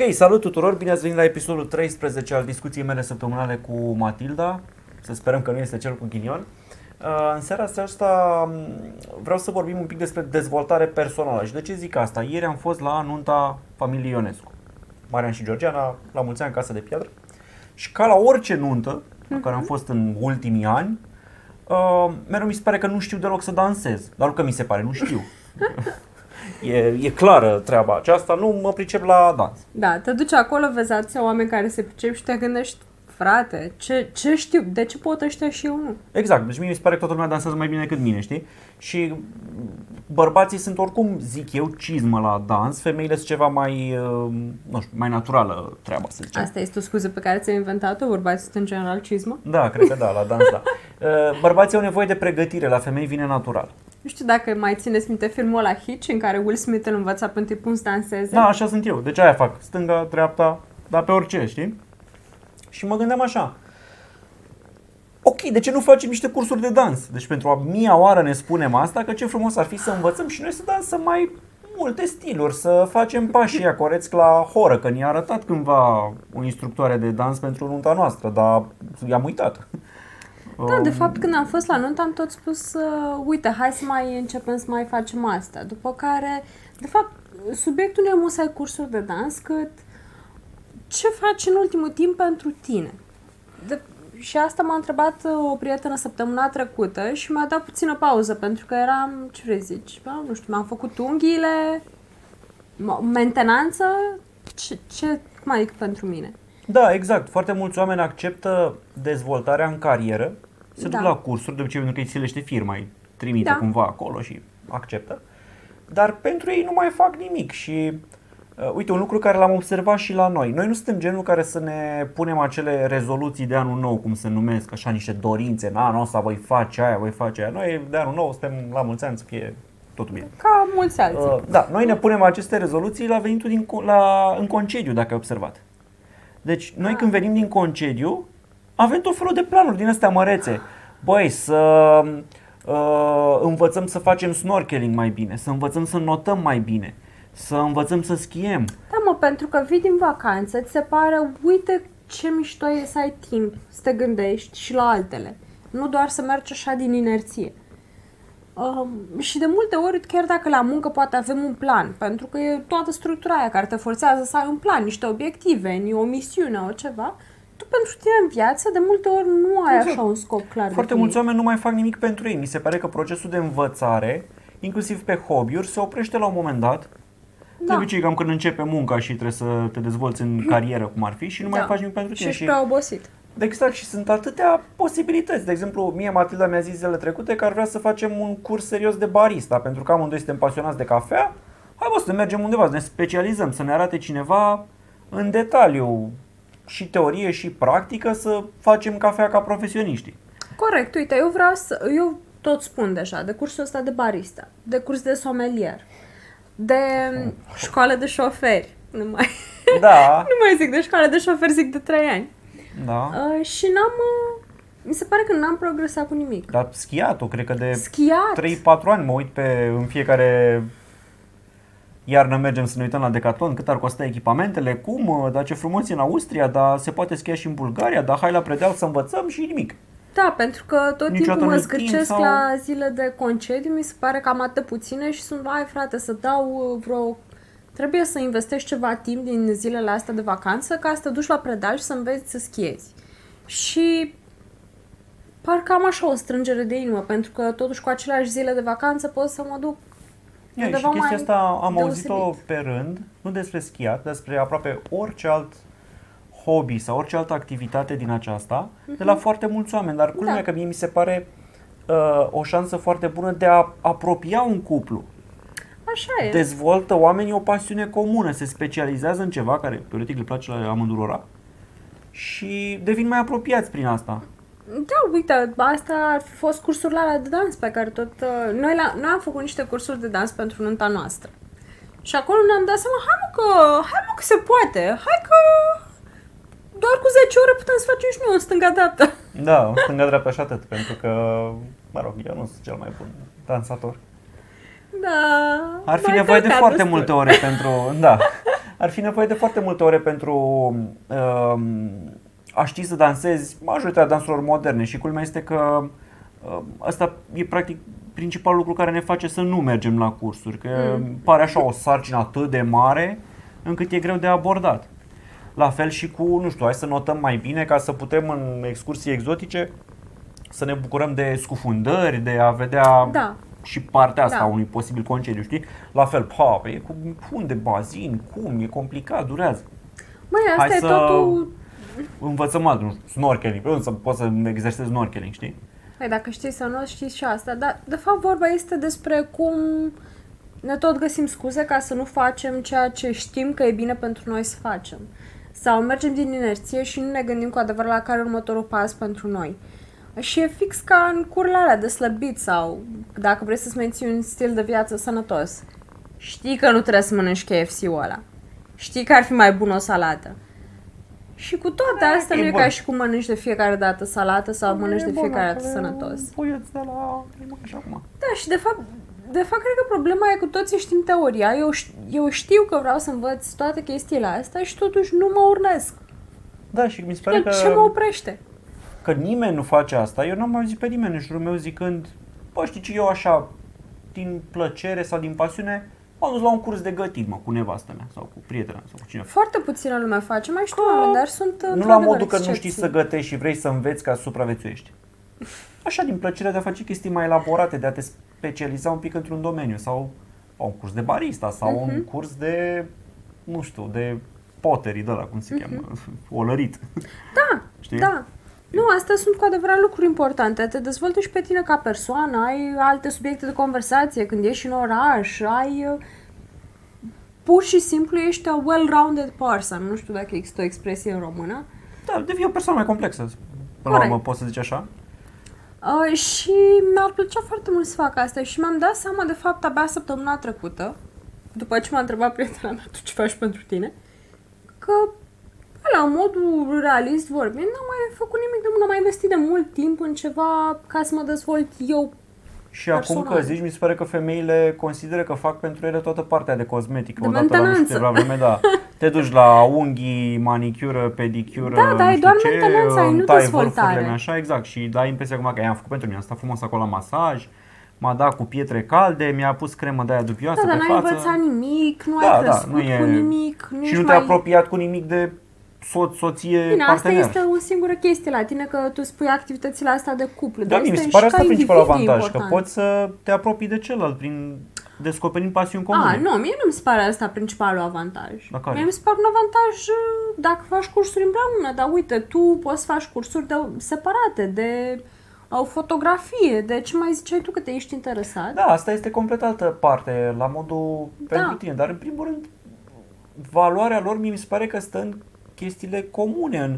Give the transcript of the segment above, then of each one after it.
Ok, salut tuturor, bine ați venit la episodul 13 al discuției mele săptămânale cu Matilda. Să sperăm că nu este cel cu ghinion. Uh, În seara asta m, vreau să vorbim un pic despre dezvoltare personală. Și de ce zic asta? Ieri am fost la nunta familiei Ionescu. Marian și Georgiana, la mulți ani, Casa de Piatră. Și ca la orice nuntă, la care am fost în ultimii ani, uh, mereu mi se pare că nu știu deloc să dansez. Dar nu că mi se pare, nu știu. e, e clară treaba aceasta, nu mă pricep la dans. Da, te duci acolo, vezi atâția oameni care se pricep și te gândești, frate, ce, ce știu, de ce pot ăștia și eu nu? Exact, deci mie mi se pare că toată lumea dansează mai bine decât mine, știi? Și bărbații sunt oricum, zic eu, cizmă la dans, femeile sunt ceva mai, uh, nu știu, mai naturală treaba, să zicem. Asta este o scuză pe care ți-ai inventat-o, bărbații sunt în general cizmă? Da, cred că da, la dans da. Uh, Bărbații au nevoie de pregătire, la femei vine natural. Nu știu dacă mai țineți minte filmul la Hitch în care Will Smith îl învăța pe un tipul să danseze. Da, așa sunt eu, deci aia fac, stânga, dreapta, dar pe orice, știi? Și mă gândeam așa, ok, de ce nu facem niște cursuri de dans? Deci pentru a mia oară ne spunem asta, că ce frumos ar fi să învățăm și noi să dansăm mai multe stiluri, să facem pașii ăia coreți la horă, că ne-a arătat cândva o instructoare de dans pentru nunta noastră, dar i-am uitat. Da, de fapt, când am fost la nuntă, am tot spus, uh, uite, hai să mai începem să mai facem asta. După care, de fapt, subiectul nu e musai cursuri de dans, cât ce faci în ultimul timp pentru tine. De, și asta m-a întrebat uh, o prietenă săptămâna trecută și mi-a dat puțină pauză, pentru că eram, ce vrei să zici, bă, nu știu, mi-am făcut unghiile, m- mentenanță, ce, ce, cum adică pentru mine? Da, exact. Foarte mulți oameni acceptă dezvoltarea în carieră, se Da. duc la cursuri, de obicei pentru că îi țilește firma, îi trimite Da. cumva acolo și acceptă. Dar pentru ei nu mai fac nimic și uh, uite, un lucru care l-am observat și la noi. Noi nu suntem genul care să ne punem acele rezoluții de anul nou, cum se numesc, așa niște dorințe, în anul ăsta voi face aia, voi face aia. Noi de anul nou suntem la mulți ani să fie totul bine. Ca mulți alții. Uh, da, noi ne punem aceste rezoluții la venitul din, co- la, în concediu, dacă ai observat. Deci, noi când venim din concediu, avem tot felul de planuri din astea mărețe. Băi, să uh, învățăm să facem snorkeling mai bine, să învățăm să notăm mai bine, să învățăm să schiem. Da, mă, pentru că vii din vacanță, ți se pare, uite ce mișto e să ai timp să te gândești și la altele. Nu doar să mergi așa din inerție. Um, și de multe ori, chiar dacă la muncă poate avem un plan, pentru că e toată structura aia care te forțează să ai un plan, niște obiective, o misiune, o ceva, tu pentru tine în viață de multe ori nu ai Exact. așa un scop clar Foarte definit. mulți oameni nu mai fac nimic pentru ei. Mi se pare că procesul de învățare, inclusiv pe hobby-uri, se oprește la un moment dat. De Da. obicei, cam când începe munca și trebuie să te dezvolți în carieră, cum ar fi, și nu mai Da. faci nimic pentru Și tine. ești prea obosit. Exact, și sunt atâtea posibilități. De exemplu, mie Matilda mi-a zis zilele trecute că ar vrea să facem un curs serios de barista, pentru că amândoi suntem pasionați de cafea. Hai bă, să mergem undeva, să ne specializăm, să ne arate cineva în detaliu și teorie și practică să facem cafea ca profesioniști. Corect, uite, eu vreau să... Eu tot spun deja, de cursul ăsta de barista, de curs de somelier, de școală de șoferi. Nu mai, Da, nu mai zic de școală de șoferi, zic de 3 ani. da. Uh, și n-am... Uh, mi se pare că n-am progresat cu nimic. Dar schiat-o, cred că de Schiat. 3-4 ani mă uit pe, în fiecare iarnă mergem să ne uităm la Decathlon, cât ar costa echipamentele, cum, uh, dar ce frumos e în Austria, dar se poate schia și în Bulgaria, dar hai la predeal să învățăm și nimic. Da, pentru că tot Niciodată timpul mă nu-i zgârcesc timp sau- la zile de concediu, mi se pare că am atât de puține și sunt, vai frate, să dau uh, vreo... Trebuie să investești ceva timp din zilele astea de vacanță ca să te duci la predal și să înveți să schiezi. Și parcă am așa o strângere de inimă, pentru că totuși cu aceleași zile de vacanță pot să mă duc Ia, și undeva chestia mai asta am deosebit. auzit-o pe rând, nu despre schiat, despre aproape orice alt hobby sau orice altă activitate din aceasta, de la foarte mulți oameni, dar culmea Da. că mie mi se pare uh, o șansă foarte bună de a apropia un cuplu. Așa e. dezvoltă oamenii o pasiune comună, se specializează în ceva care teoretic le place la amândurora și devin mai apropiați prin asta. Da, uite, asta ar fi fost cursurile alea de dans pe care tot... Uh, noi, la, noi am făcut niște cursuri de dans pentru nunta noastră. Și acolo ne-am dat seama, hai mă că, hai mă că se poate, hai că doar cu 10 ore putem să facem și noi o stânga-dreapta. Da, stânga-dreapta și atât, pentru că, mă rog, eu nu sunt cel mai bun dansator. Da. Ar fi mai nevoie de călcat foarte destul. multe ore pentru, da, ar fi nevoie de foarte multe ore pentru uh, a ști să dansezi majoritatea dansurilor moderne și culmea este că uh, asta e practic principalul lucru care ne face să nu mergem la cursuri, că mm. pare așa o sarcină atât de mare încât e greu de abordat. La fel și cu, nu știu, hai să notăm mai bine ca să putem în excursii exotice să ne bucurăm de scufundări, de a vedea Da. și partea asta Da. a unui posibil concediu, știi? La fel, pa, e cu unde bazin, cum, e complicat, durează. Măi, asta Hai e să- totul... Învățăm alt, nu știu, snorkeling, pe unde să poți să exersezi snorkeling, știi? Păi dacă știi sau nu, știi și asta. Dar, de fapt, vorba este despre cum ne tot găsim scuze ca să nu facem ceea ce știm că e bine pentru noi să facem. Sau mergem din inerție și nu ne gândim cu adevărat la care e următorul pas pentru noi. Și e fix ca în curile alea de slăbit sau dacă vrei să-ți menții un stil de viață sănătos. Știi că nu trebuie să mănânci KFC-ul ăla. Știi că ar fi mai bună o salată. Și cu toate Da, astea e nu e bun. ca și cum mănânci de fiecare dată salată sau mănânci de E bun, fiecare dată acolo sănătos. Băieți de la... e mă, așa acum. Da, și de fapt, de fapt, cred că problema e cu toții știm teoria. Eu, ș- eu știu că vreau să învăț toate chestiile astea și totuși nu mă urnesc. Da, și mi se pare Că... că, Ce mă oprește? că nimeni nu face asta. Eu n-am mai auzit pe nimeni în jurul meu zicând, bă, știi ce, eu așa, din plăcere sau din pasiune, m-am dus la un curs de gătit, mă, cu nevastă mea sau cu prietena mea sau cu cineva. Foarte puțină lume face, mai știu oameni, dar sunt Nu la într-adevăr modul că nu excepții. știi să gătești și vrei să înveți ca să supraviețuiești. Așa, din plăcerea de a face chestii mai elaborate, de a te specializa un pic într-un domeniu sau un curs de barista sau un curs de, nu știu, de pottery, de la cum se cheamă, olărit. Da, Știi? da. Nu, astea sunt cu adevărat lucruri importante. Te dezvoltă și pe tine ca persoană, ai alte subiecte de conversație când ieși în oraș, ai... uh, Pur și simplu ești a well-rounded person. Nu știu dacă există o expresie în română. Da, devii o persoană mai complexă. Până la Corect. urmă, poți să zici așa? Uh, și mi-ar plăcea foarte mult să fac asta și mi-am dat seama de fapt abia săptămâna trecută, după ce m-a întrebat prietena mea, tu ce faci pentru tine, că la modul realist vorbind, n-am mai făcut nimic de mult, n-am mai investit de mult timp în ceva ca să mă dezvolt eu. Și acum Personal. că zici, mi se pare că femeile consideră că fac pentru ele toată partea de cosmetică. De Odată la nu știu mentenanță. câteva vreme, da. Te duci la unghii, manicură, pedicură, Da, dar nu e știu doar ce, mentenanță, ai, îmi nu tai dezvoltare. vârfurile, Așa, exact. Și dai impresia acum că i-am făcut pentru mine. Asta frumos acolo la masaj, m-a dat cu pietre calde, mi-a pus cremă de aia dubioasă Da, dar pe n-ai față. învățat nimic, nu Da, ai da, crescut nu e- cu nimic, nici și nu nu te-ai ai... apropiat cu nimic de soț, soție, Bine, asta partener. este o singură chestie la tine, că tu spui activitățile astea de cuplu. Da, dar mie mi este se pare și asta ca principalul individ e avantaj, că important. poți să te apropii de celălalt prin descoperind pasiuni comune. A, nu, mie nu mi se pare asta principalul avantaj. La care? Mie mi se pare un avantaj uh, dacă faci cursuri împreună, dar uite, tu poți să faci cursuri de, separate, de o fotografie, de ce mai ziceai tu că te ești interesat. Da, asta este complet altă parte, la modul Da. pentru tine, dar în primul rând valoarea lor mie mi se pare că stă în chestiile comune, în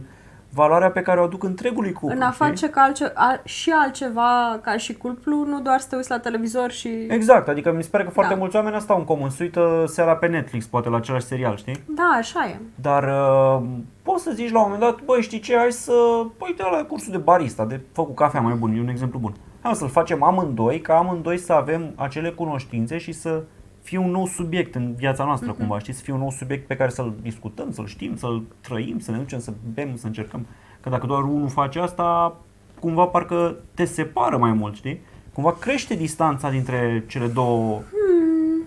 valoarea pe care o aduc întregului cuplu. în a știi? face ca altce, a, și altceva ca și cuplu, nu doar să te uiți la televizor și... Exact, adică mi se pare că foarte Da. mulți oameni asta au în comun, se uită seara pe Netflix, poate la același serial, știi? Da, așa e. Dar uh, poți să zici la un moment dat, băi, știi ce, hai să, păi, uite la cursul de barista, de făcut cafea mai bun, e un exemplu bun. Hai mă, să-l facem amândoi, ca amândoi să avem acele cunoștințe și să fie un nou subiect în viața noastră, Mhm. cumva, știi? Să fie un nou subiect pe care să-l discutăm, să-l știm, să-l trăim, să ne ducem, să bem, să încercăm. Că dacă doar unul face asta, cumva parcă te separă mai mult, știi? Cumva crește distanța dintre cele două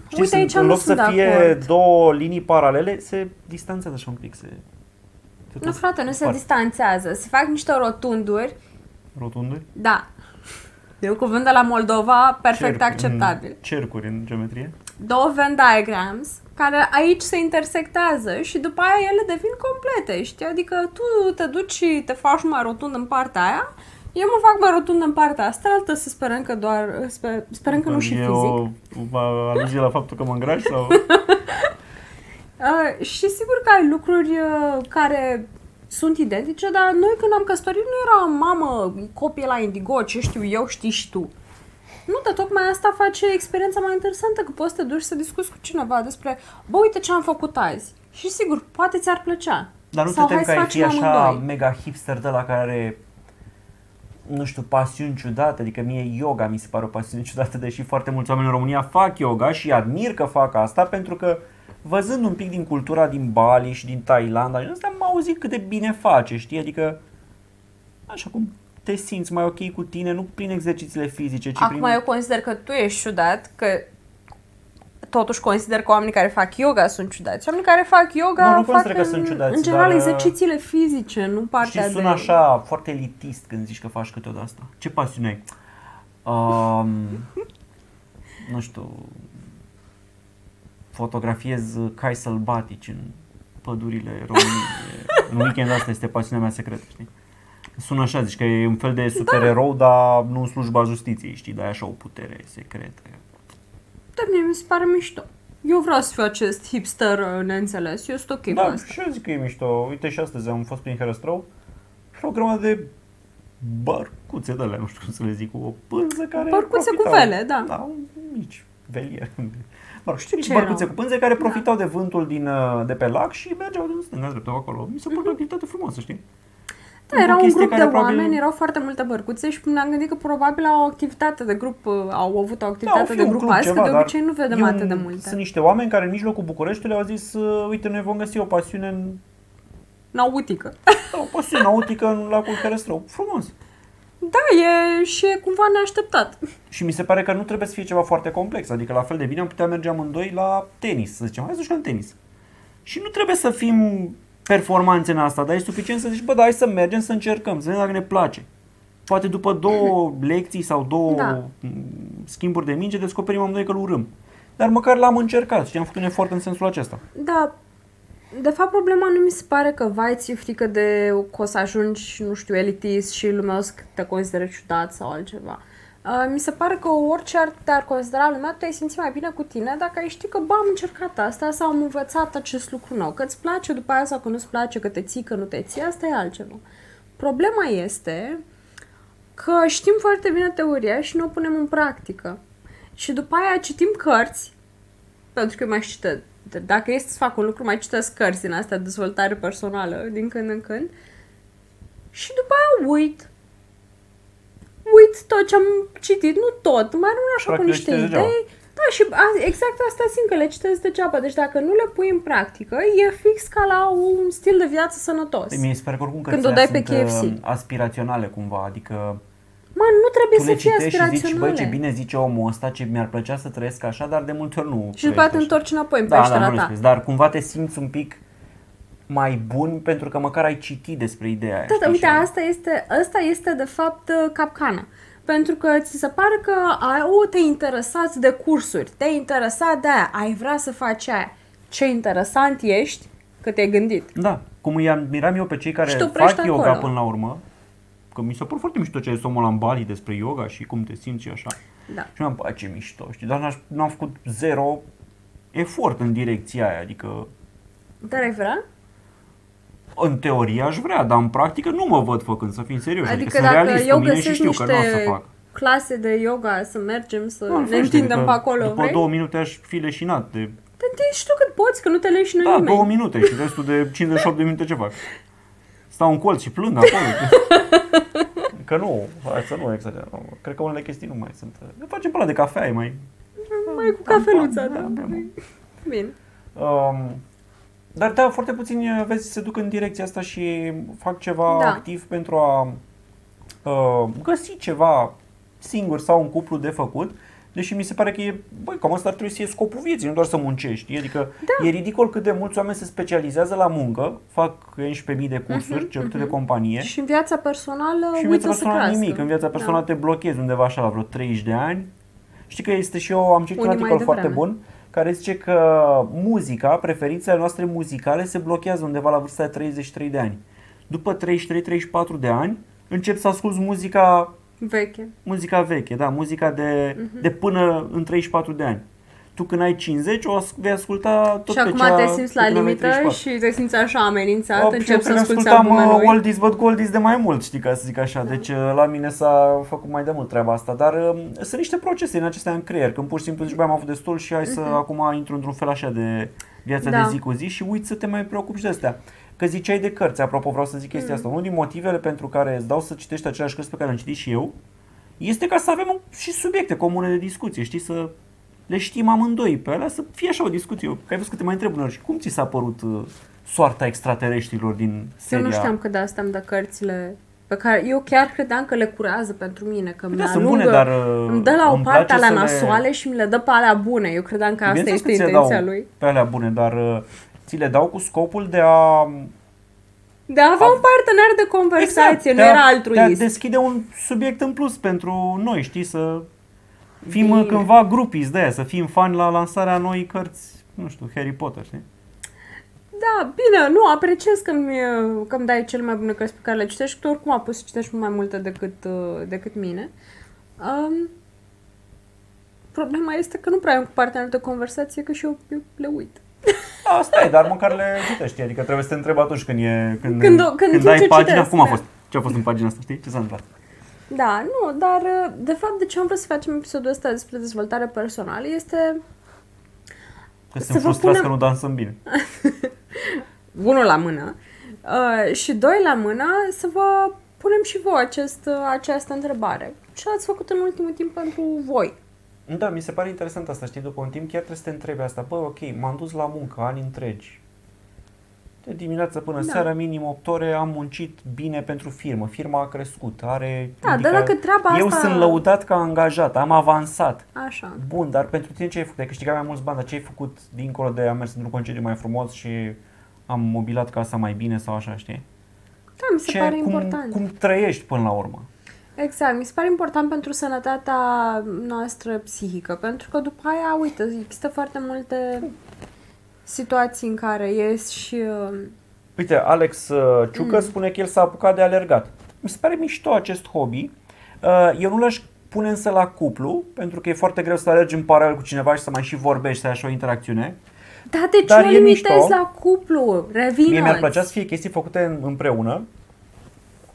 Știi, Uite, sunt, aici în nu loc să sunt de fie acord. două linii paralele, se distanțează așa un pic, se... se Nu, tot frate, nu se spart. distanțează. Se fac niște rotunduri. Rotunduri? Da. E un cuvânt de la Moldova perfect Cercuri, acceptabil. În cercuri în geometrie? Două Venn diagrams care aici se intersectează și după aia ele devin complete, știi? Adică tu te duci și te faci mai rotund în partea aia, eu mă fac mai rotund în partea asta, altă să sperăm că doar, sper, sperăm că nu și e fizic. o o aluzie la faptul că mă îngrași sau... Uh, și sigur că ai lucruri uh, care sunt identice, dar noi când am căsătorit nu era mamă, copie la Indigo, ce știu eu, știi și tu. Nu, dar tocmai asta face experiența mai interesantă, că poți să te duci să discuți cu cineva despre, bă, uite ce am făcut azi. Și sigur, poate ți-ar plăcea. Dar nu Sau te temi hai că să ai fi facem așa amândoi. mega hipster de la care are, nu știu, pasiuni ciudate, adică mie yoga mi se pare o pasiune ciudată, deși foarte mulți oameni în România fac yoga și admir că fac asta pentru că văzând un pic din cultura din Bali și din Thailanda, și ăsta am auzit cât de bine face, știi? Adică, așa cum te simți mai ok cu tine, nu prin exercițiile fizice, ci Acum prin... eu consider că tu ești ciudat, că totuși consider că oamenii care fac yoga sunt ciudați. Oamenii care fac yoga Nu, nu fac consider că în, sunt ciudați, în general dar, uh, exercițiile fizice, nu partea Știi, sună de... așa foarte elitist când zici că faci câte o asta. Ce pasiune ai? Um, nu știu, fotografiez cai sălbatici în pădurile României. în weekend asta este pasiunea mea secretă, știi? Sună așa, zici că e un fel de supererou, dar nu în slujba justiției, știi? Dar ai așa o putere secretă. Dar mie mi se pare mișto. Eu vreau să fiu acest hipster uh, neînțeles. Eu sunt ok cu Da, asta. și eu zic că e mișto. Uite și astăzi am fost prin Herăstrău și o grămadă de barcuțe de alea, nu știu cum să le zic, cu o pânză care Barcuțe cu profitau. vele, da. Da, mici, veliere. Mă rog, știu niște Ce barcuțe erau? cu pânze care profitau de vântul din, uh, de pe lac și mergeau din stânga dreptul acolo. Mi se pare o activitate frumoasă, știi? Mhm. Da, era un chestie grup de care probabil- oameni, erau foarte multe bărcuțe și ne-am gândit că probabil au o activitate de grup, uh, au avut o Da, o activitate fi de un grup club azi, că ceva, de dar obicei nu vedem e un- atât de multe. Sunt niște oameni care în mijlocul Bucureștiului au zis, uh, uite, noi vom găsi o pasiune în Nautică. da, o pasiune nautică în lacul Herăstrău. Frumos. Da, e și e cumva neașteptat. Și mi se pare că nu trebuie să fie ceva foarte complex. Adică la fel de bine am putea merge amândoi la tenis, să zicem. Hai să jucăm tenis. Și nu trebuie să fim performanțe în asta, dar e suficient să zici, bă, da, hai să mergem, să încercăm, să vedem dacă ne place. Poate după două lecții sau două Da. m, schimburi de minge descoperim amândoi că îl urâm. Dar măcar l-am încercat și am făcut un efort în sensul acesta. Da, de fapt problema nu mi se pare că vai ți frică de că o să ajungi, nu știu, elitist și lumea o să te consideră ciudat sau altceva. Uh, mi se pare că orice ar te-ar considera lumea, tu te-ai simți mai bine cu tine dacă ai ști că, bă, am încercat asta sau am învățat acest lucru nou. Că îți place după aia sau că nu-ți place, că te ții, că nu te ții, asta e altceva. Problema este că știm foarte bine teoria și nu o punem în practică. Și după aia citim cărți, pentru că mai citesc. Dacă este să fac un lucru, mai citesc cărți din asta, dezvoltare personală, din când în când. Și după aia uit. Uit tot ce am citit, nu tot, mai rămân așa Practic cu le niște citești degeaba. idei. Da, și a, exact asta simt că le citesc degeaba. Deci dacă nu le pui în practică, e fix ca la un stil de viață sănătos. Păi Mi se pare că oricum că Când o dai pe KFC. aspiraționale cumva, adică Mă, nu trebuie tu să le fie citești și zici, aspiraționale. băi, ce bine zice omul ăsta, ce mi-ar plăcea să trăiesc așa, dar de multe ori nu Și după aia te trăiești așa. întorci înapoi în Da, da, peștera nu ta. respect, dar cumva te simți un pic mai bun pentru că măcar ai citit despre ideea aia. Da, da, știi? uite, Și- asta este, asta este de fapt uh, capcana. Pentru că ți se pare că ai, o, te interesați de cursuri, te-ai interesat de aia, ai vrea să faci aia. Ce interesant ești că te-ai gândit. Da, cum îi admiram eu pe cei care Și te oprești fac yoga acolo. până la urmă, că mi s-a părut foarte mișto ce a zis omul ăla în Bali despre yoga și cum te simți și așa. Da. Și mi-am bă, ce mișto, știi, dar n-aș, n-am făcut zero efort în direcția aia, adică Dar ai vrea? În teorie aș vrea, dar în practică nu mă văd făcând, să fim serios. Adică sunt dacă realist eu cu mine și găsesc știu că nu o să niște fac. clase de yoga să mergem, să Nu, ne ferește, întindem adică pe acolo, După vrei? două minute aș fi leșinat de Te întinzi și tu cât poți, că nu te leșină Da, nimeni. două minute și restul de 58 de minute ce fac? Stau în colț și plâng acolo. că nu, hai să nu exagerăm. Cred că unele chestii nu mai sunt. Ne facem pe ăla de cafea, e mai... Mai cu cafeluța, Da, da. da, da. Bine. Um, dar da, foarte puțini, vezi, se duc în direcția asta și fac ceva Da. activ pentru a uh, găsi ceva singur sau un cuplu de făcut. Deși mi se pare că e, băi, cam asta ar trebui să fie scopul vieții, nu doar să muncești. știi? Adică Da. e ridicol cât de mulți oameni se specializează la muncă, fac 11.000 de cursuri, cerute de companie. Mhm, Și în viața personală Și în uită viața să personală crească. nimic. În viața personală te blochezi undeva așa la vreo 30 de ani. Știi că este și eu, am citit un Unii mai articol foarte devreme. bun care zice că muzica, preferințele noastre muzicale se blochează undeva la vârsta de 33 de ani. După 33-34 de ani încep să asculti muzica, Veche. muzica veche, da, muzica de, Mhm. de până în 34 de ani. Tu când ai 50 o as- vei asculta tot și pe acum cea te simți la pe când aveai limită 34. și te simți așa amenințat, Oh, eu începi să cred că asculti ascultam albume uh, noi. oldies but goldies de mai mult, știi, ca să zic așa. Deci uh, la mine s-a făcut mai de mult treaba asta. Dar uh, sunt niște procese în acestea în creier, când pur și simplu zici, băi, am avut destul și hai să acum intru într-un fel așa de viața Mhm. Da. de zi cu zi și uiți să te mai preocupi și de astea. Că ziceai de cărți, apropo vreau să zic chestia Mhm. asta. Unul din motivele pentru care îți dau să citești aceleași cărți pe care le-am citit și eu, este ca să avem și subiecte comune de discuție, știi, să le știm amândoi pe alea, să fie așa o discuție. Că ai văzut că te mai întreb uneori, și cum ți s-a părut uh, soarta extraterestrilor din seria? Eu nu știam că de asta îmi dă cărțile pe care eu chiar credeam că le curează pentru mine, că Da, mi sunt bune, dar uh, îmi dă la o îmi parte place alea să le- nasoale și mi le dă pe alea bune. Eu credeam că asta Bineînțeles este că ți le intenția dau lui. Pe alea bune, dar uh, ți le dau cu scopul de a De a avea un partener de conversație, nu de a- era De a altruist. deschide un subiect în plus pentru noi, știi, să fim Bine. Bine. cândva grupiți de aia, să fim fani la lansarea noii cărți, nu știu, Harry Potter, știi? Da, bine, nu, apreciez că mi că îmi dai cele mai bune cărți pe care le citești, că tu oricum a pus să citești mai multe decât, uh, decât mine. Um, problema este că nu prea am cu partener de conversație, că și eu, eu le uit. Asta e, dar măcar le citești, adică trebuie să te întrebi atunci când e când, Când o- când când tu ai ce pagina, citesc, cum a da. fost? Ce a fost în pagina asta, știi? Ce s-a întâmplat? Da, nu, dar uh, de fapt de ce am vrut să facem episodul ăsta despre dezvoltare personală este Că Să sunt vă frustrați punem- că nu dansăm bine. unul la mână uh, și doi la mână să vă punem și voi acest, uh, această întrebare. Ce ați făcut în ultimul timp pentru voi? Da, mi se pare interesant asta, știi, după un timp chiar trebuie să te întrebi asta. Bă, ok, m-am dus la muncă ani întregi. De dimineață până Da. seara, minim 8 ore, am muncit bine pentru firmă. Firma a crescut, are... Da, dar dacă treaba Eu asta- sunt lăudat ca angajat, am avansat. Așa. Bun, dar pentru tine ce ai făcut? Ai câștigat mai mulți bani, dar ce ai făcut dincolo de a mers într-un concediu mai frumos și am mobilat casa mai bine sau așa, știi? Da, mi se ce, pare cum, important. cum trăiești până la urmă? Exact, mi se pare important pentru sănătatea noastră psihică, pentru că după aia, uite, există foarte multe situații în care ies și... uh, Uite, Alex uh, Ciucă Mm. spune că el s-a apucat de alergat. Mi se pare mișto acest hobby. Uh, Eu nu l-aș pune însă la cuplu, pentru că e foarte greu să alergi în paralel cu cineva și să mai și vorbești, să ai așa o interacțiune. Da, de ce Dar o e limitezi mișto. la cuplu? Revină. Mie mi-ar plăcea să fie chestii făcute în- împreună.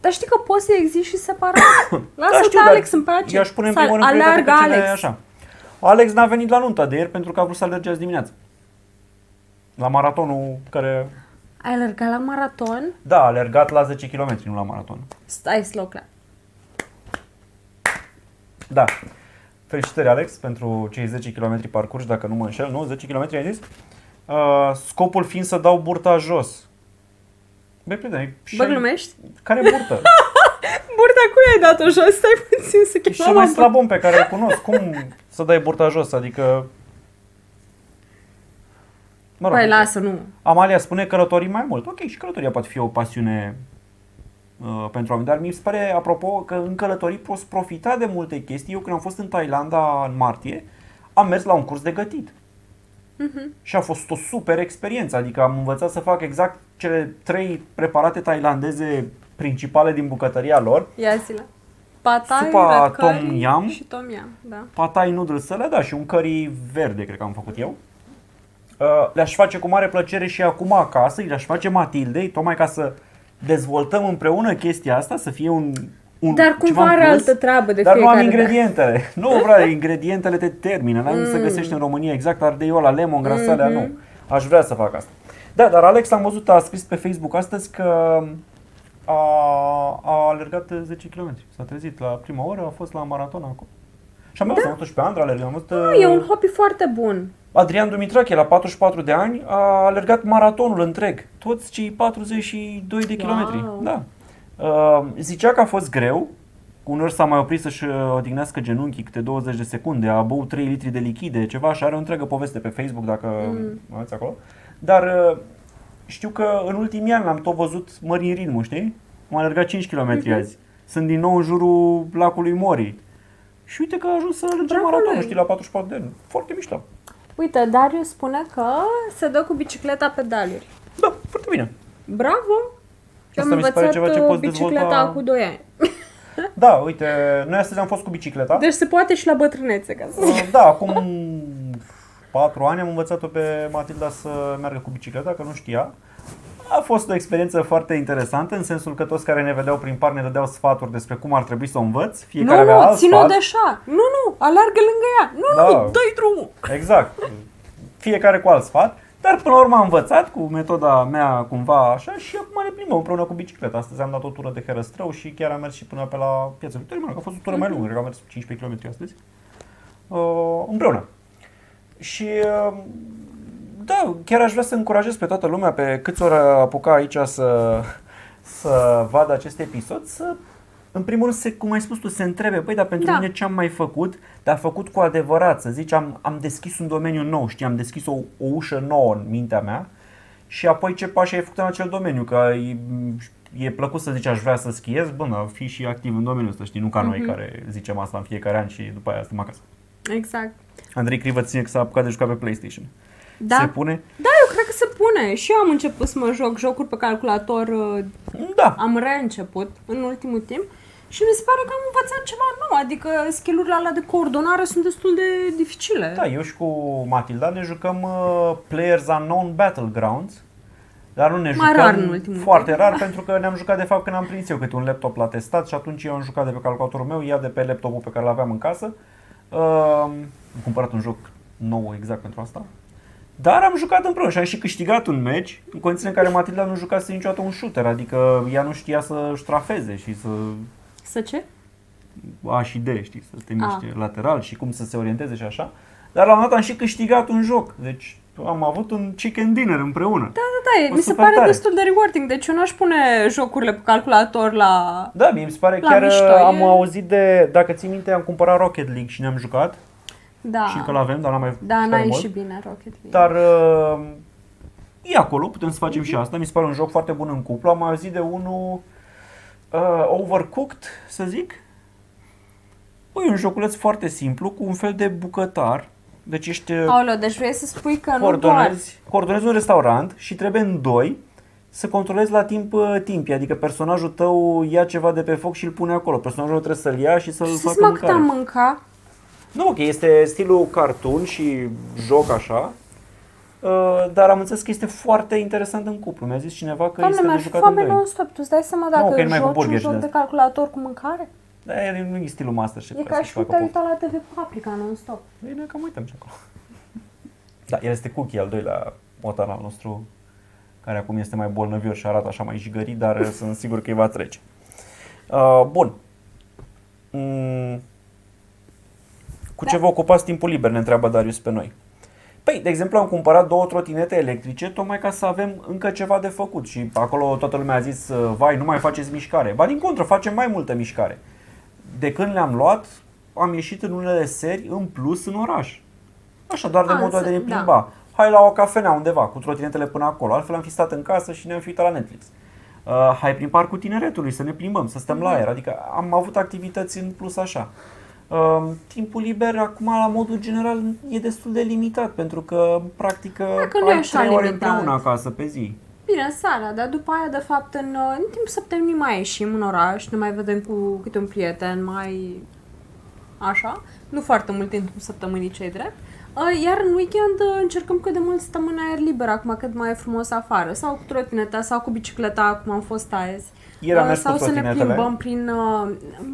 Dar știi că poți să existi și separat. Lasă Da, da, știu, pe dar Alex în pace. I-aș pune în Să primul rând prioritate aleargă pe cine Alex. așa. Alex n-a venit la nunta de ieri pentru că a vrut să alerge azi dimineață. La maratonul care... Ai alergat la maraton? Da, a alergat la 10 km, nu la maraton. Stai slow clap. Da. Felicitări, Alex, pentru cei 10 km parcurși, dacă nu mă înșel, nu? 10 km ai zis? Uh, scopul fiind să dau burta jos. Băi, prietene, Bă, glumești? Care burtă? Burta cui ai dat-o jos? Stai puțin să E cel chemăm mai am- slab om pe care îl cunosc. Cum să dai burta jos? Adică... Mă rog, Păi lasă, nu. Amalia spune călătorii mai mult. Ok, și călătoria poate fi o pasiune uh, pentru oameni, dar mi se pare, apropo, că în călătorii poți profita de multe chestii. Eu când am fost în Thailanda în martie, am mers la un curs de gătit. Mhm. Și a fost o super experiență, adică am învățat să fac exact cele trei preparate thailandeze principale din bucătăria lor. Ia zile. Patai, Supa red curry tom yum. și tom yum, da. patai noodles alea, da, și un curry verde, cred că am făcut eu. Uh, le-aș face cu mare plăcere și acum acasă, le-aș face Matildei, tocmai ca să dezvoltăm împreună chestia asta, să fie un, un Dar ceva cumva în are plus. altă treabă de Dar nu am fiecare dată. ingredientele. Nu, vreau, ingredientele te termină. N-am mm. să Mm. găsești în România exact ardeiul ăla, lemon, grasalea, Mhm. nu. Aș vrea să fac asta. Da, dar Alex am văzut, a scris pe Facebook astăzi că a, a alergat 10 km. S-a trezit la prima oră, a fost la maraton acolo. Și am văzut, am văzut și pe Andra alergând. Am văzut, Nu, e un hobby foarte bun. Adrian Dumitrache, la 44 de ani, a alergat maratonul întreg. Toți cei 42 de Wow. kilometri. Da. Uh, zicea că a fost greu. Uneori s-a mai oprit să-și uh, odihnească genunchii câte 20 de secunde, a băut 3 litri de lichide, ceva și are o întreagă poveste pe Facebook dacă Mm. mm. aveți acolo. Dar uh, știu că în ultimii ani l-am tot văzut mări în ritmul, știi? Am alergat 5 km Mhm. azi. Sunt din nou în jurul lacului Mori. Și uite că a ajuns să alerge Bravo maratonul, lui. știi, la 44 de ani. Foarte mișto. Uite, Darius spune că se dă cu bicicleta pe daluri. Da, foarte bine. Bravo! Și am Asta mi se pare învățat ceva ce uh, poți bicicleta dezvolta. cu 2 ani. Da, uite, noi astăzi am fost cu bicicleta. Deci se poate și la bătrânețe, ca să zic. Uh, Da, acum patru ani am învățat-o pe Matilda să meargă cu bicicleta, că nu știa. A fost o experiență foarte interesantă, în sensul că toți care ne vedeau prin par ne dădeau sfaturi despre cum ar trebui să o învăț. Nu, Fiecare avea nu, alt ține-o sfat. de așa. Nu, nu, alergă lângă ea. Nu, Da. nu, dă-i drumul. Exact. Fiecare cu alt sfat. Dar până la urmă am învățat cu metoda mea cumva așa și acum ne plimbăm împreună cu bicicleta. Astăzi am dat o tură de herăstrău și chiar am mers și până pe la Piața Victoriei. Mă rog, a fost o tură mai lungă, cred că am mers 15 km astăzi. Uh, împreună. Și uh, da, chiar aș vrea să încurajez pe toată lumea, pe câți ori apuca aici să, să vadă acest episod, să în primul rând, se, cum ai spus tu, se întrebe, băi, dar pentru Da. mine ce am mai făcut, dar făcut cu adevărat, să zici, am, am deschis un domeniu nou, știi, am deschis o, o ușă nouă în mintea mea și apoi ce pași ai făcut în acel domeniu, că e, e plăcut să zici, aș vrea să schiez, bă, dar fii și activ în domeniul ăsta, știi, nu ca noi care zicem asta în fiecare an și după aia stăm acasă. Exact. Andrei Crivăț ține că s-a apucat de jucat pe PlayStation. Da. Se pune? Da, eu cred că se pune. Și eu am început să mă joc jocuri pe calculator, uh, Da. am reînceput în ultimul timp și mi se pare că am învățat ceva nou, adică skill-urile alea de coordonare sunt destul de dificile. Da, eu și cu Matilda ne jucăm uh, Players Unknown Battlegrounds, dar nu ne Mai jucăm rar în ultimul foarte timp. rar pentru că ne-am jucat de fapt când am prins eu câte un laptop la testat și atunci eu am jucat de pe calculatorul meu, ea de pe laptopul pe care l aveam în casă. Uh, am cumpărat un joc nou exact pentru asta. Dar am jucat împreună și am și câștigat un match în condițiile în care Matilda nu jucase niciodată un shooter, adică ea nu știa să ștrafeze și să Să ce? A și D, știi, să te miște A. lateral și cum să se orienteze și așa. Dar la un moment dat am și câștigat un joc. Deci am avut un chicken dinner împreună. Da, da, da, Fost mi se super pare tare. destul de rewarding, deci eu n-aș pune jocurile pe calculator la... Da, mie mi se pare La chiar mișto, am e- auzit de, dacă ții minte, am cumpărat Rocket League și ne-am jucat Da, și încă l-avem, dar n-am mai da jucat n-a mult. ieșit bine Rocket League. Dar uh, e acolo, putem să facem și asta. Mi se pare un joc foarte bun în cuplu. Am mai auzit de unul uh, Overcooked, să zic. Băi, e un joculeț foarte simplu, cu un fel de bucătar. Deci ești uh, Aoleu, deci vrei să spui că nu doar... coordonezi, coordonezi un restaurant și trebuie în doi să controlezi la timp uh, timpii, adică personajul tău ia ceva de pe foc și îl pune acolo. Personajul trebuie să-l ia și să-l Știți facă mă cât mâncare. am mâncat? Nu, ok, este stilul cartoon și joc așa, uh, dar am înțeles că este foarte interesant în cuplu. Mi-a zis cineva că Doamne, este de mi-ar fi jucat în foame doi. non-stop. Tu îți dai seama Nu, dacă că e numai cu joci un burgeri și joc de de asta. calculator cu mâncare? Da, el nu e stilul Masterchef. E ca ca să și facă te-ai pop. uitat la TV Paprika non-stop. Bine, cam uităm și acolo. Da, el este Cookie, al doilea motan al nostru, care acum este mai bolnăvior și arată așa mai jigărit, dar sunt sigur că îi va trece. Uh, bun. Mm. Cu ce Da. vă ocupați timpul liber, ne întreabă Darius pe noi. Păi, de exemplu, am cumpărat două trotinete electrice tocmai ca să avem încă ceva de făcut și acolo toată lumea a zis, uh, vai, nu mai faceți mișcare. Ba din contră, facem mai multă mișcare. De când le-am luat, am ieșit în unele seri în plus în oraș. Așa, doar de A, modul de ne înțe- da. plimba. Hai la o cafenea undeva, cu trotinetele până acolo. Altfel am fi stat în casă și ne-am fi uitat la Netflix. Uh, hai prin parcul tineretului să ne plimbăm, să stăm la Mhm. aer. Adică am avut activități în plus așa. Uh, timpul liber acum la modul general e destul de limitat pentru că practic Dacă nu e ai așa trei ore limitat. împreună acasă pe zi. Bine, seara, dar după aia, de fapt, în, în timpul săptămânii mai ieșim în oraș, ne mai vedem cu câte un prieten, mai așa, nu foarte mult în timpul săptămânii cei drept. Uh, Iar în weekend uh, încercăm cât de mult stăm în aer liber, acum cât mai e frumos afară, sau cu trotineta, sau cu bicicleta, cum am fost azi. Ieri am Uh, mers sau cu să ne trotinetele. plimbăm prin... Uh,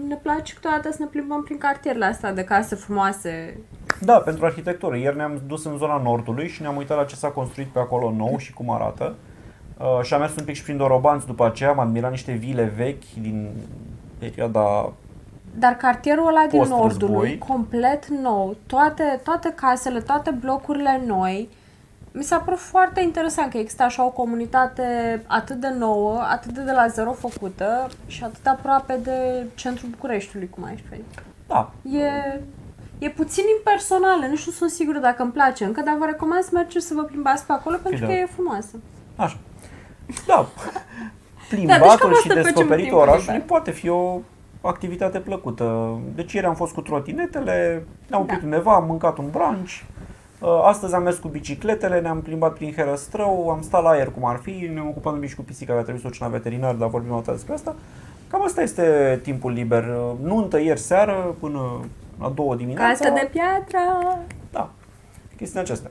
ne place câteodată să ne plimbăm prin cartierele astea de case frumoase. Da, pentru arhitectură. Ieri ne-am dus în zona nordului și ne-am uitat la ce s-a construit pe acolo nou și cum arată. Uh, și am mers un pic și prin Dorobanți după aceea, am admirat niște vile vechi din perioada... Dar cartierul ăla din Post-război. Nordului, complet nou, toate, toate casele, toate blocurile noi, mi s-a părut foarte interesant că există așa o comunitate atât de nouă, atât de de la zero făcută și atât de aproape de centrul Bucureștiului, cum ai spune. Da, E, e puțin impersonală, nici nu sunt sigură dacă îmi place încă, dar vă recomand să mergeți să vă plimbați pe acolo pentru da. că e frumoasă. așa. Da, deci plimbatul cam și asta facem în descoperitul timpul orașului liber. poate fi o activitate plăcută. Deci ieri am fost cu trotinetele, ne-am oprit Da. undeva, am mâncat un brunch. Uh, Astăzi am mers cu bicicletele, ne-am plimbat prin Herăstrău, am stat la aer cum ar fi, ne-am ocupat un pic și cu pisica, care trebuie să o duci la veterinar, dar vorbim o dată despre asta. Cam asta este timpul liber. Uh, Nuntă ieri seară până la două dimineața. Casă de piatră! Da, chestiile acestea.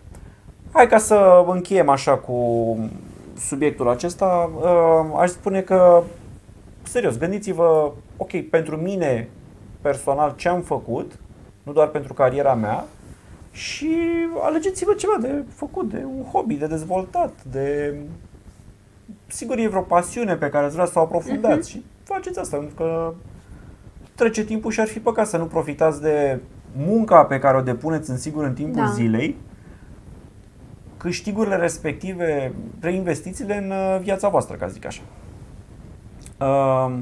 Hai ca să încheiem așa cu subiectul acesta. Uh, Aș spune că, serios, gândiți-vă, ok, pentru mine personal ce am făcut, nu doar pentru cariera mea, și alegeți-vă ceva de făcut, de un hobby, de dezvoltat, de... Sigur e vreo pasiune pe care ați vrea să o aprofundați și faceți asta, pentru că trece timpul și ar fi păcat să nu profitați de munca pe care o depuneți în sigur în timpul Da. zilei câștigurile respective, reinvestițiile în uh, viața voastră, ca zic așa. Uh,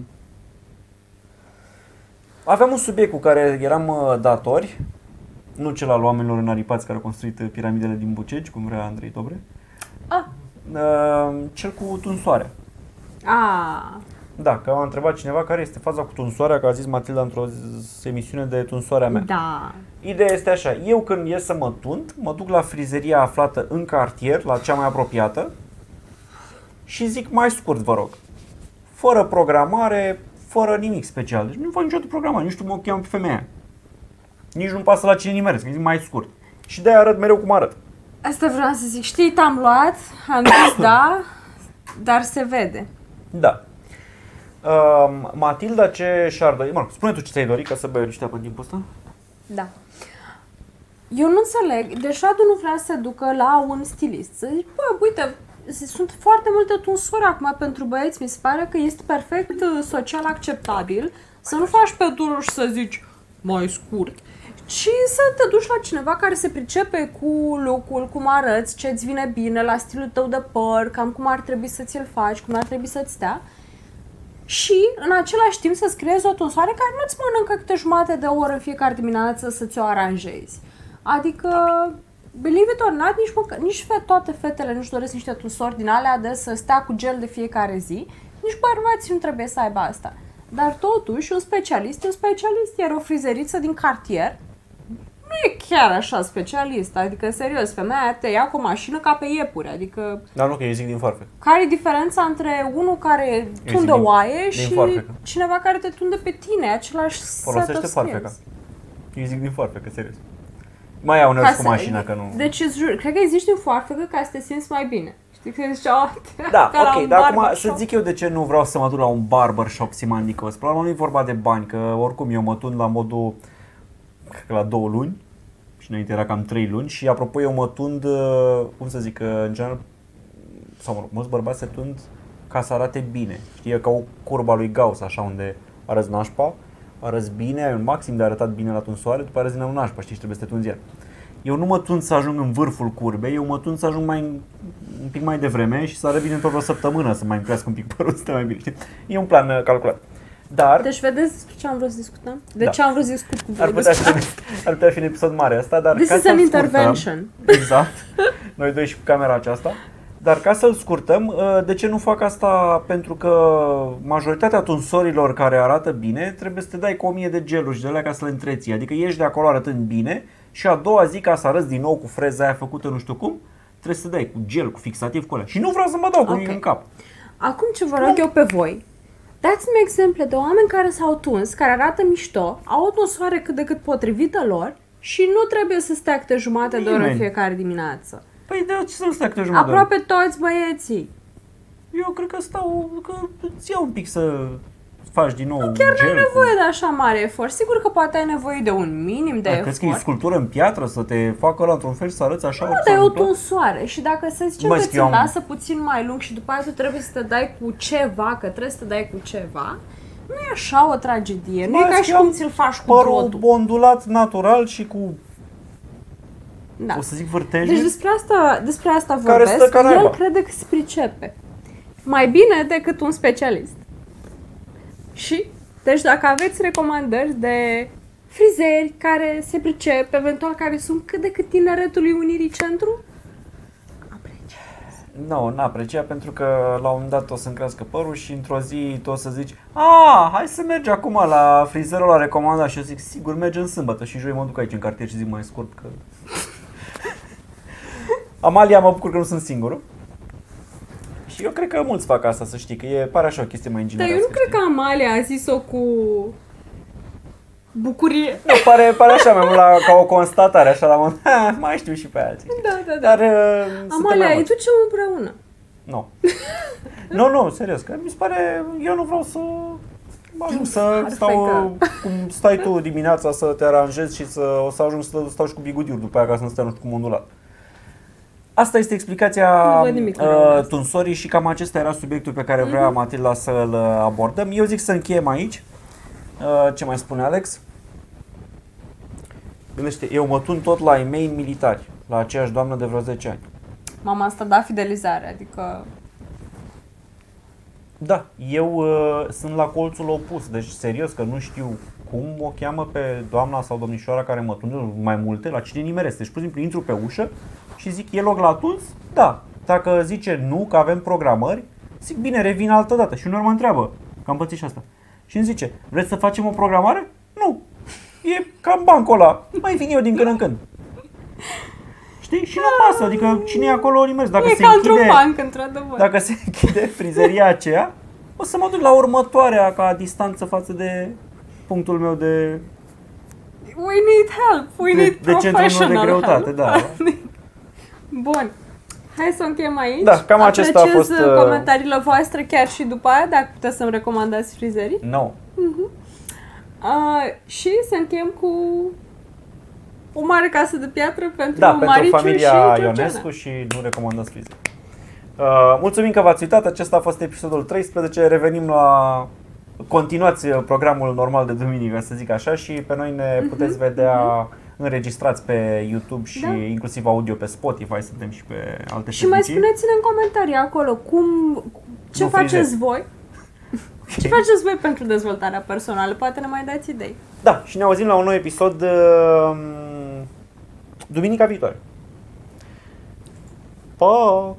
aveam un subiect cu care eram uh, datori, nu cel al oamenilor înaripați care au construit uh, piramidele din Bucegi, cum vrea Andrei Dobre, Ah, uh, cel cu tunsoarea. ah, Da, că a întrebat cineva care este faza cu tunsoarea, că a zis Matilda într-o z- emisiune de tunsoarea mea. da. Ideea este așa, eu când ies să mă tund, mă duc la frizeria aflată în cartier, la cea mai apropiată, și zic mai scurt, vă rog. Fără programare, fără nimic special. Deci nu fac niciodată programare, nu știu cum o cheamă pe femeia. Nici nu pasă la cine nimeresc, zic mai scurt. Și de-aia arăt mereu cum arăt. Asta vreau să zic. Știi, t-am luat, am zis da, dar se vede. Da. Uh, Matilda ce și-ar dori, mă rog, spune tu ce ți-ai dorit ca să bei niște apă în timpul ăsta? Da. Eu nu înțeleg, deci Radu nu vrea să se ducă la un stilist. Să zici, bă, uite, sunt foarte multe tunsuri acum pentru băieți, mi se pare că este perfect uh, social acceptabil să nu faci pe durul și să zici mai scurt, ci să te duci la cineva care se pricepe cu locul, cum arăți, ce-ți vine bine, la stilul tău de păr, cam cum ar trebui să ți-l faci, cum ar trebui să-ți stea și în același timp să-ți creezi o tunsoare care nu-ți mănâncă câte jumate de oră în fiecare dimineață să ți-o aranjezi. Adică, believe it or not, nici, măcă, nici fe, toate fetele nu-și doresc niște tunsori din alea de să stea cu gel de fiecare zi, nici bărbații nu trebuie să aibă asta. Dar totuși, un specialist e un specialist, iar o frizeriță din cartier nu e chiar așa specialist, adică serios, femeia aia te ia cu o mașină ca pe iepuri, adică Da, nu, că eu zic din farfec. care e diferența între unul care zic tunde din- oaie din și foarfecă. cineva care te tunde pe tine, același Folosește set of farfeca. skills. Eu zic din farfecă, serios. Mai iau uneori Ca cu să- mașina, că nu... Deci îți jur, cred că zici din foarfecă ca să te simți mai bine. Știi că zici, oh, Da, ca la ok, un dar acum barbershop. să zic eu de ce nu vreau să mă duc la un barbershop Simandicos. Până la urmă nu e vorba de bani, că oricum eu mă tund la modul, cred că la două luni, și înainte era cam trei luni și apropo eu mă tund, uh, cum să zic, uh, în general, sau mă rog, mulți bărbați se tund ca să arate bine. Știi, e ca o curba lui Gauss, așa, unde arăți nașpa, arăți bine, ai un maxim de arătat bine la tunsoare, după arăți din nou nașpa, știi, și trebuie să te tunzi iar. Eu nu mă tund să ajung în vârful curbei, eu mă tund să ajung mai, un pic mai devreme și să arăt bine într-o săptămână, să mai îmi crească un pic părul, să te mai bine, știi? E un plan uh, calculat. Dar Deci vedeți despre ce am vrut să discutăm? De Da. ce am vrut să discut cu voi? ar putea, fi, ar putea fi un episod mare asta, dar This ca is să-l an scurtăm- intervention. Exact. Noi doi și cu camera aceasta. Dar ca să-l scurtăm, uh, de ce nu fac asta? Pentru că majoritatea tunsorilor care arată bine trebuie să te dai cu o mie de geluri și de alea ca să le întreții. Adică ieși de acolo arătând bine și a doua zi ca să arăți din nou cu freza aia făcută nu știu cum, trebuie să te dai cu gel, cu fixativ, cu alea. Și nu vreau să mă dau cu Ok. nimic în cap. Acum ce vă rog eu pe voi, dați-mi exemple de oameni care s-au tuns, care arată mișto, au o tunsoare cât de cât potrivită lor și nu trebuie să stea câte jumate de oră în Nimeni. fiecare dimineață. Păi de ce să-l stai câte jumătate? Aproape toți băieții. Eu cred că stau, că îți iau un pic să faci din nou Chiar gel nu ai cu- nevoie de așa mare efort. Sigur că poate ai nevoie de un minim de Da, crezi că e efort. sculptură în piatră să te facă la într-un fel să arăți așa? Nu, orice dar e s-a o întâmplat? tunsoare și dacă să zicem Mă, că zic, ți eu am- lasă puțin mai lung și după aia tu trebuie să te dai cu ceva, că trebuie să te dai cu ceva, nu e așa o tragedie. Nu Mai e ca ales și că cum am ți-l faci cu Părul drotul. ondulat natural și cu, Da. o să zic vârtejul. Deci despre asta, despre asta Care vorbesc. stă ca naiba. El crede că se pricepe. Mai bine decât un specialist. Și, deci dacă aveți recomandări de frizeri care se pricep, eventual care sunt cât de cât tineretului Unirii Centru, Nu, n-aprecia pentru că la un moment dat o să-mi crească părul și într-o zi tu o să zici A, hai să mergi acum la frizerul la recomandat. Și eu zic sigur mergem sâmbătă. Și joi mă duc aici în cartier și zic mai scurt că... Amalia, mă bucur că nu sunt singurul. Și eu cred că mulți fac asta, să știi, că e, pare așa o chestie mai dar ingineroasă. eu nu cred că Amalia a zis-o cu bucurie. Nu, pare, pare așa mai mult la, ca o constatare, așa la mod, "Ha, mai știu și pe alții. Da, da, da. Dar uh, suntem Amalia, mai îi mulți. ducem împreună. Nu. nu, nu, serios, că mi se pare, eu nu vreau să ajung să Harfecă. stau, cum stai tu dimineața să te aranjezi și să o să ajung să stau și cu bigudiuri după aia ca să nu stai nu știu cum ondulat. Asta este explicația Nu văd nimic rău în asta. uh, tunsorii și cam acesta era subiectul pe care vrea Matilda să-l uh, abordăm. Eu zic să încheiem aici. Uh, ce mai spune Alex? Gândește, eu mă tun tot la e-mail militari, la aceeași doamnă de vreo 10 ani. Mama asta da fidelizare, adică Da, eu uh, sunt la colțul opus, deci serios că nu știu cum o cheamă pe doamna sau domnișoara care mă tună mai multe, la cine nimeresc. Deci, pur și simplu, intru pe ușă și zic, e loc la tuns? Da. Dacă zice nu, că avem programări, zic, bine, revin altă dată. Și unor mă întreabă, că am pățit și asta. Și îmi zice, vreți să facem o programare? Nu. E cam bancul ăla. Mai vin eu din când în când. Știi? Și nu pasă, adică cine e acolo nimeri. Dacă e se ca într-un închide, banc, într-adevăr. dacă se închide frizeria aceea, o să mă duc la următoarea ca distanță față de punctul meu de, We need help, we de, need de centrul meu de professional greutate. help. Da. Bun. Hai să încheiem aici. Da, cam acesta a Apreciez fost, uh, comentariile voastre chiar și după aia, dacă puteți să-mi recomandați frizerii. No. Uh, și să încheiem cu o mare casă de piatră pentru Da, pentru Mariciu familia și Georgiana. Ionescu și nu recomandăm frizer. Uh, mulțumim că v-ați uitat, acesta a fost episodul 13, revenim la continuați uh, programul normal de duminică, să zic așa, și pe noi ne puteți vedea înregistrați pe YouTube și Mhm, Da. inclusiv audio pe Spotify, suntem și pe alte Și mai servicii. spuneți-ne în comentarii acolo cum, ce Nu faceți frizer. voi. Ce faceți voi pentru dezvoltarea personală? Poate ne mai dați idei. Da, și ne auzim la un nou episod uh, duminica viitoare. Pa!